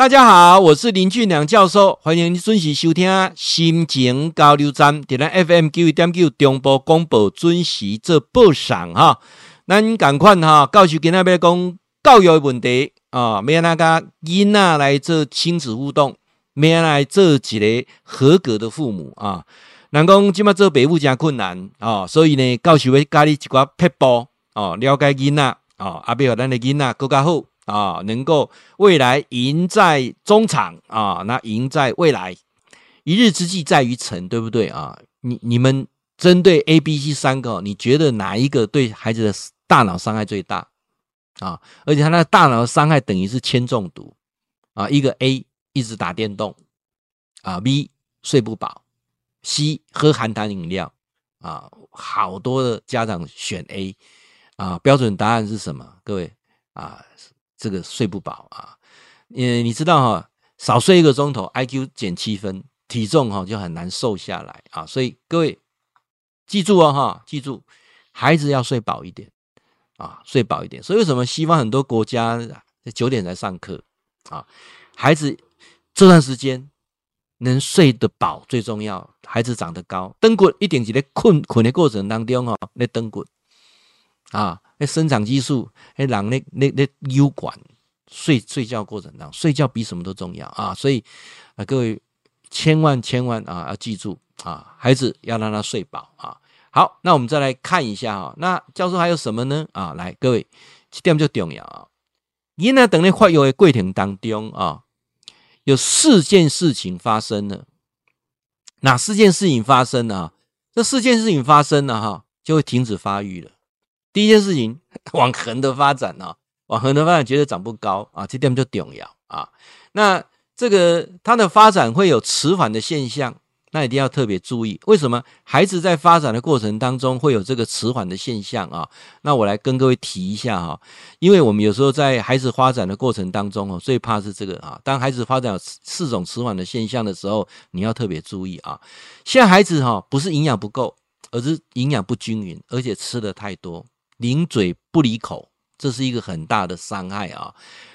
大家好，我是林俊良教授，欢迎你准时收听心情交流站，点亮 FM 九一点九中波广播准时做播上哈。咱赶快哈，告诉跟那边讲教育问题啊，免那个囡仔来做亲子互动，免来做一个合格的父母啊。人讲今麦做爸母真困难啊，所以呢，教授要教你一寡撇步哦，了解囡仔哦，阿别让咱的囡仔更加好。啊，能够未来赢在中场啊，那赢在未来，一日之计在于晨，对不对啊？你你们针对 A、B、C 三个，你觉得哪一个对孩子的大脑伤害最大啊？而且他那大脑的伤害等于是铅中毒啊！一个 A 一直打电动啊，B 睡不饱，C 喝含糖饮料啊，好多的家长选 A 啊，标准答案是什么？各位啊？这个睡不饱啊，嗯，你知道哈，少睡一个钟头，IQ 减七分，体重哈就很难瘦下来啊。所以各位记住哦哈，记住，孩子要睡饱一点啊，睡饱一点。所以为什么西方很多国家在九点才上课啊？孩子这段时间能睡得饱最重要，孩子长得高。蹬骨一定是在困困的过程当中哦，那蹬骨啊。那生长激素，那让那那那优管睡睡觉过程当中，睡觉比什么都重要啊！所以啊，各位千万千万啊，要记住啊，孩子要让他睡饱啊。好，那我们再来看一下哈，那教授还有什么呢？啊，来，各位这点就重要啊。因呢，等你发育的过程当中啊，有四件事情发生了。哪四件事情发生了？这四件事情发生了哈，就会停止发育了。第一件事情，往横的发展啊，往横的发展觉得长不高啊，这点就重要啊。那这个它的发展会有迟缓的现象，那一定要特别注意。为什么孩子在发展的过程当中会有这个迟缓的现象啊？那我来跟各位提一下哈，因为我们有时候在孩子发展的过程当中哦，最怕是这个啊。当孩子发展有四种迟缓的现象的时候，你要特别注意啊。现在孩子哈不是营养不够，而是营养不均匀，而且吃的太多。临嘴不离口，这是一个很大的伤害啊。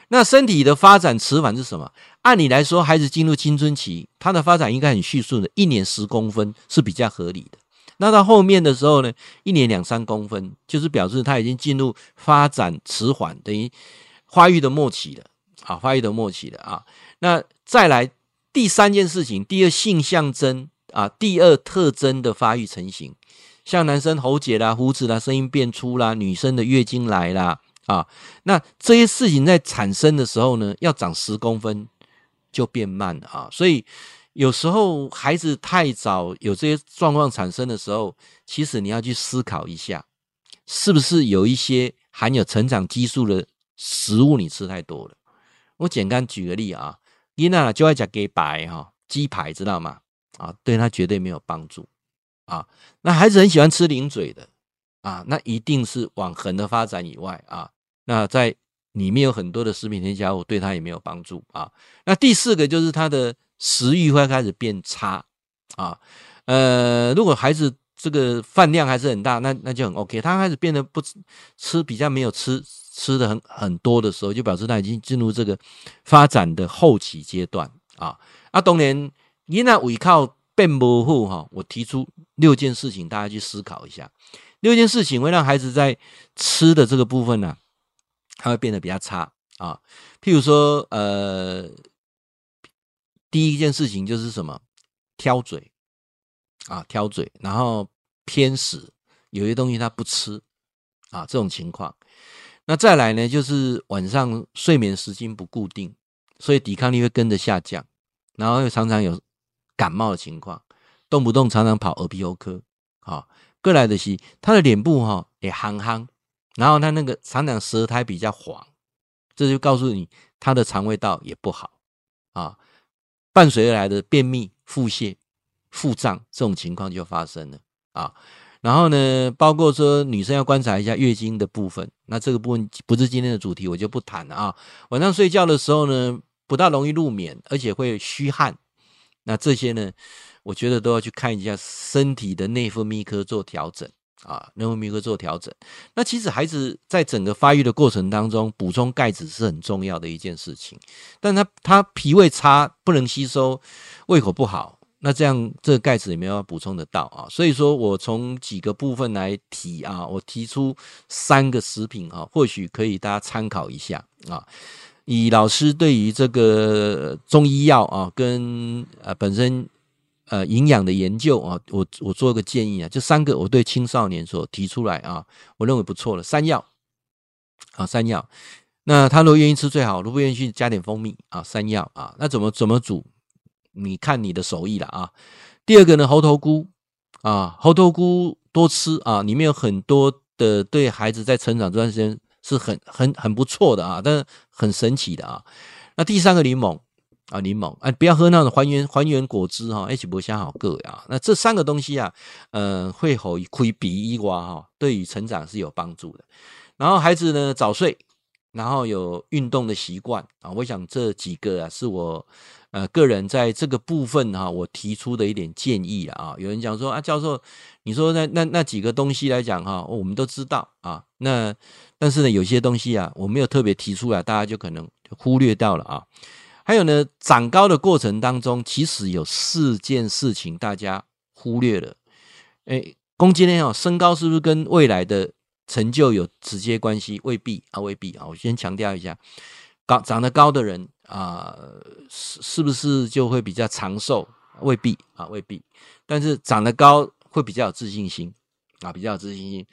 那身体的发展迟缓是什么？按理来说，孩子进入青春期，他的发展应该很迅速的，一年十公分是比较合理的。那到后面的时候呢，一年两三公分，就是表示他已经进入发展迟缓，等于发育的末期了啊，发育的末期了啊。那再来第三件事情，第二性象征啊，第二特征的发育成型。像男生喉结啦、胡子啦、声音变粗啦，女生的月经来啦，啊，那这些事情在产生的时候呢，要长十公分就变慢了啊。所以有时候孩子太早有这些状况产生的时候，其实你要去思考一下，是不是有一些含有成长激素的食物你吃太多了？我简单举个例啊，伊娜就爱讲给白哈鸡排，知道吗？啊，对他绝对没有帮助。啊，那孩子很喜欢吃零嘴的啊，那一定是往横的发展以外啊，那在里面有很多的食品添加物，对他也没有帮助啊。那第四个就是他的食欲会开始变差啊。呃，如果孩子这个饭量还是很大，那那就很 OK。他开始变得不吃，吃比较没有吃吃的很很多的时候，就表示他已经进入这个发展的后期阶段啊。啊，当然，你那依靠变模糊哈，我提出。六件事情，大家去思考一下。六件事情会让孩子在吃的这个部分呢、他会变得比较差啊。譬如说，呃，第一件事情就是什么？挑嘴啊，挑嘴，然后偏食，有些东西他不吃啊，这种情况。那再来呢，就是晚上睡眠时间不固定，所以抵抗力会跟着下降，然后又常常有感冒的情况。动不动常常跑耳鼻喉科，好，过来的是他的脸部哈也憨憨，然后他那个常常舌苔比较黄，这就告诉你他的肠胃道也不好啊，伴随而来的便秘、腹泻、腹胀这种情况就发生了啊。然后呢，包括说女生要观察一下月经的部分，那这个部分不是今天的主题，我就不谈了啊。晚上睡觉的时候呢，不大容易入眠，而且会虚汗，那这些呢？我觉得都要去看一下身体的内分泌科做调整啊，内分泌科做调整。那其实孩子在整个发育的过程当中，补充钙质是很重要的一件事情。但他他脾胃差，不能吸收，胃口不好，那这样这个钙质也没有办法补充得到啊。所以说我从几个部分来提啊，我提出三个食品啊，或许可以大家参考一下啊。以老师对于这个中医药啊，跟呃本身。呃，营养的研究啊，我我做个建议啊，这三个我对青少年所提出来啊，我认为不错了。山药啊，山药，那他如果愿意吃最好，如果不愿意去加点蜂蜜啊，山药啊，那怎么怎么煮？你看你的手艺了啊。第二个呢，猴头菇啊，猴头菇多吃啊，里面有很多的对孩子在成长这段时间是很很很不错的啊，但是很神奇的啊。那第三个柠檬。啊，柠檬啊，不要喝那种还原还原果汁哈，，H 不相好个呀。那这三个东西啊，呃，会吼亏鼻一瓜哈，对于成长是有帮助的。然后孩子呢早睡，然后有运动的习惯啊，我想这几个啊是我呃个人在这个部分哈，我提出的一点建议啊。有人讲说啊，教授，你说那那那几个东西来讲哈，我们都知道啊，那但是呢，有些东西啊，我没有特别提出来，大家就可能忽略掉了啊。还有呢，长高的过程当中，其实有四件事情大家忽略了。诶，公斤呢？哦，身高是不是跟未来的成就有直接关系？未必啊，未必啊。我先强调一下，高长得高的人啊，是是不是就会比较长寿？未必啊，未必。但是长得高会比较有自信心啊，比较有自信心。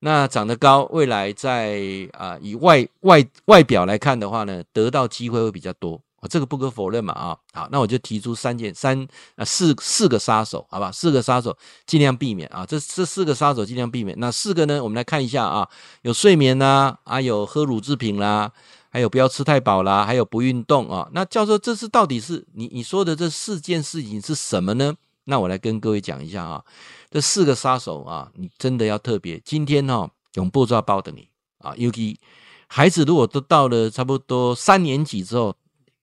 那长得高，未来在啊以外外外表来看的话呢，得到机会会比较多。这个不可否认嘛，啊，好，那我就提出三件三啊四四个杀手，好吧，四个杀手尽量避免啊，这这四个杀手尽量避免。那四个呢，我们来看一下啊，有睡眠呐，啊，有喝乳制品啦，还有不要吃太饱啦，还有不运动啊。那教授，这是到底是你你说的这四件事情是什么呢？那我来跟各位讲一下啊，这四个杀手啊，你真的要特别今天哈、哦，永不抓包的你啊，尤其孩子如果都到了差不多三年级之后。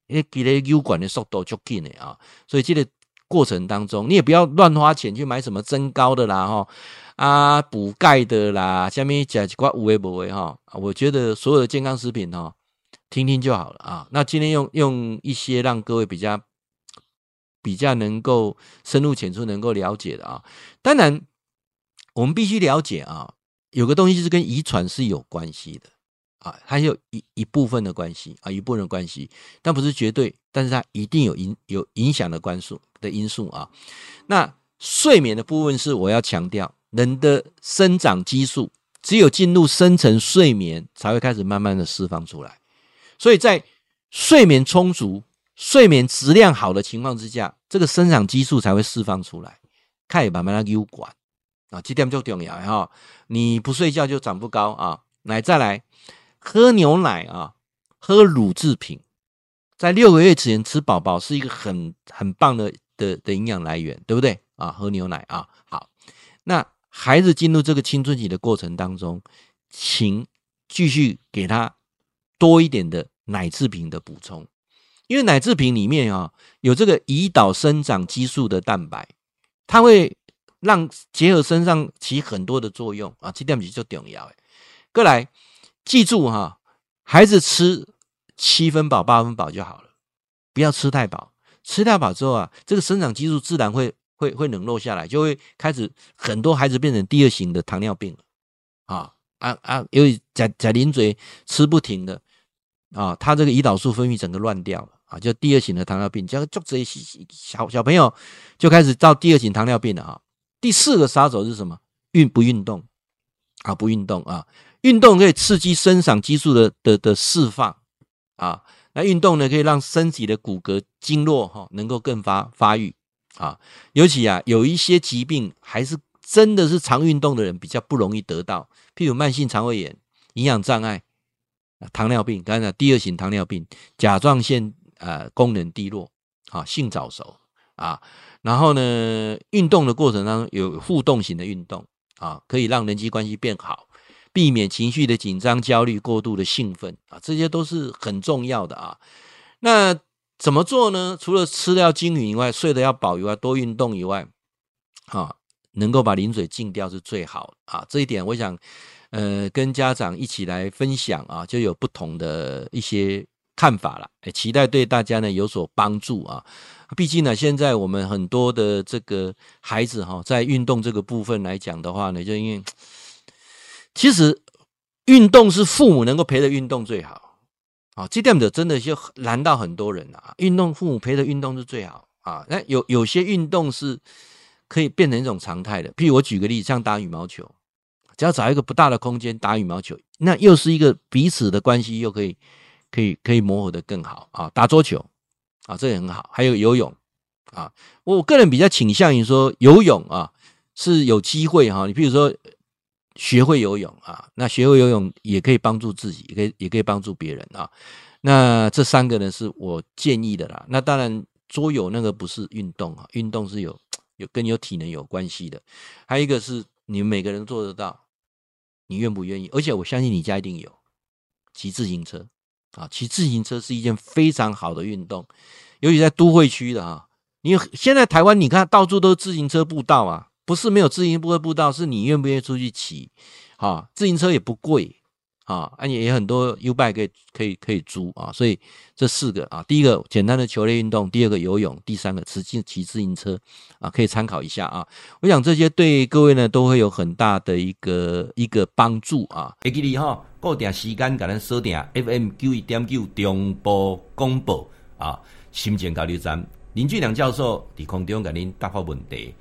因为给了优管的速度就紧的啊，所以这个过程当中，你也不要乱花钱去买什么增高的啦哈啊补钙的啦，下面讲几块五维不维哈，我觉得所有的健康食品哈，听听就好了啊。那今天用用一些让各位比较比较能够深入浅出能够了解的啊，当然我们必须了解啊，有个东西是跟遗传是有关系的。啊，它有一一部分的关系啊，一部分的关系，但不是绝对，但是它一定有影有影响的关数的因素啊。那睡眠的部分是我要强调，人的生长激素只有进入深层睡眠，才会开始慢慢的释放出来。所以在睡眠充足、睡眠质量好的情况之下，这个生长激素才会释放出来，看也慢慢的有管啊，这点就重要哈。你不睡觉就长不高啊，来再来。喝牛奶啊，喝乳制品，在六个月之前吃饱饱是一个很很棒的的的营养来源，对不对啊？喝牛奶啊，好。那孩子进入这个青春期的过程当中，请继续给他多一点的奶制品的补充，因为奶制品里面啊有这个胰岛生长激素的蛋白，它会让结合身上起很多的作用啊，这点比较重要诶。过来。记住哈，孩子吃七分饱、八分饱就好了，不要吃太饱。吃太饱之后啊，这个生长激素自然会会会冷落下来，就会开始很多孩子变成第二型的糖尿病了。啊啊啊！因为在在零嘴吃不停的啊，他这个胰岛素分泌整个乱掉了啊，就第二型的糖尿病，就就这些小小朋友就开始到第二型糖尿病了啊。第四个杀手是什么？运不运动啊？不运动啊？运动可以刺激生长激素的的的释放啊，那运动呢可以让身体的骨骼经络哈能够更发发育啊，尤其啊有一些疾病还是真的是常运动的人比较不容易得到，譬如慢性肠胃炎、营养障碍、糖尿病，刚才第二型糖尿病、甲状腺呃功能低落啊、性早熟啊，然后呢运动的过程当中有互动型的运动啊，可以让人际关系变好。避免情绪的紧张、焦虑、过度的兴奋啊，这些都是很重要的啊。那怎么做呢？除了吃的要均匀以外，睡得要饱以外，多运动以外，啊，能够把临水净掉是最好啊。这一点我想，呃，跟家长一起来分享啊，就有不同的一些看法了。哎，期待对大家呢有所帮助啊。毕竟呢，现在我们很多的这个孩子哈，在运动这个部分来讲的话呢，就因为其实运动是父母能够陪着运动最好。啊，这点的真的就难到很多人了啊！运动，父母陪着运动是最好啊。那有有些运动是可以变成一种常态的，譬如我举个例子，像打羽毛球，只要找一个不大的空间打羽毛球，那又是一个彼此的关系，又可以可以可以磨合的更好啊。打桌球啊，这也很好。还有游泳啊，我个人比较倾向于说游泳啊是有机会哈。你比如说。学会游泳啊，那学会游泳也可以帮助自己，也可以也可以帮助别人啊。那这三个呢，是我建议的啦。那当然，桌游那个不是运动啊，运动是有有跟有体能有关系的。还有一个是你们每个人做得到，你愿不愿意？而且我相信你家一定有骑自行车啊，骑自行车是一件非常好的运动，尤其在都会区的啊。你现在台湾你看到处都是自行车步道啊。不是没有自行车步道，是你愿不愿意出去骑？啊，自行车也不贵啊，而且也很多 U-bike 可以可以可以租啊。所以这四个啊，第一个简单的球类运动，第二个游泳，第三个骑骑自行车啊，可以参考一下啊。我想这些对各位呢都会有很大的一个一个帮助啊。会记得哈，固定时间给咱锁定 FM 九一点九中波广播啊，心情交流站林俊良教授在空中给您答复问题。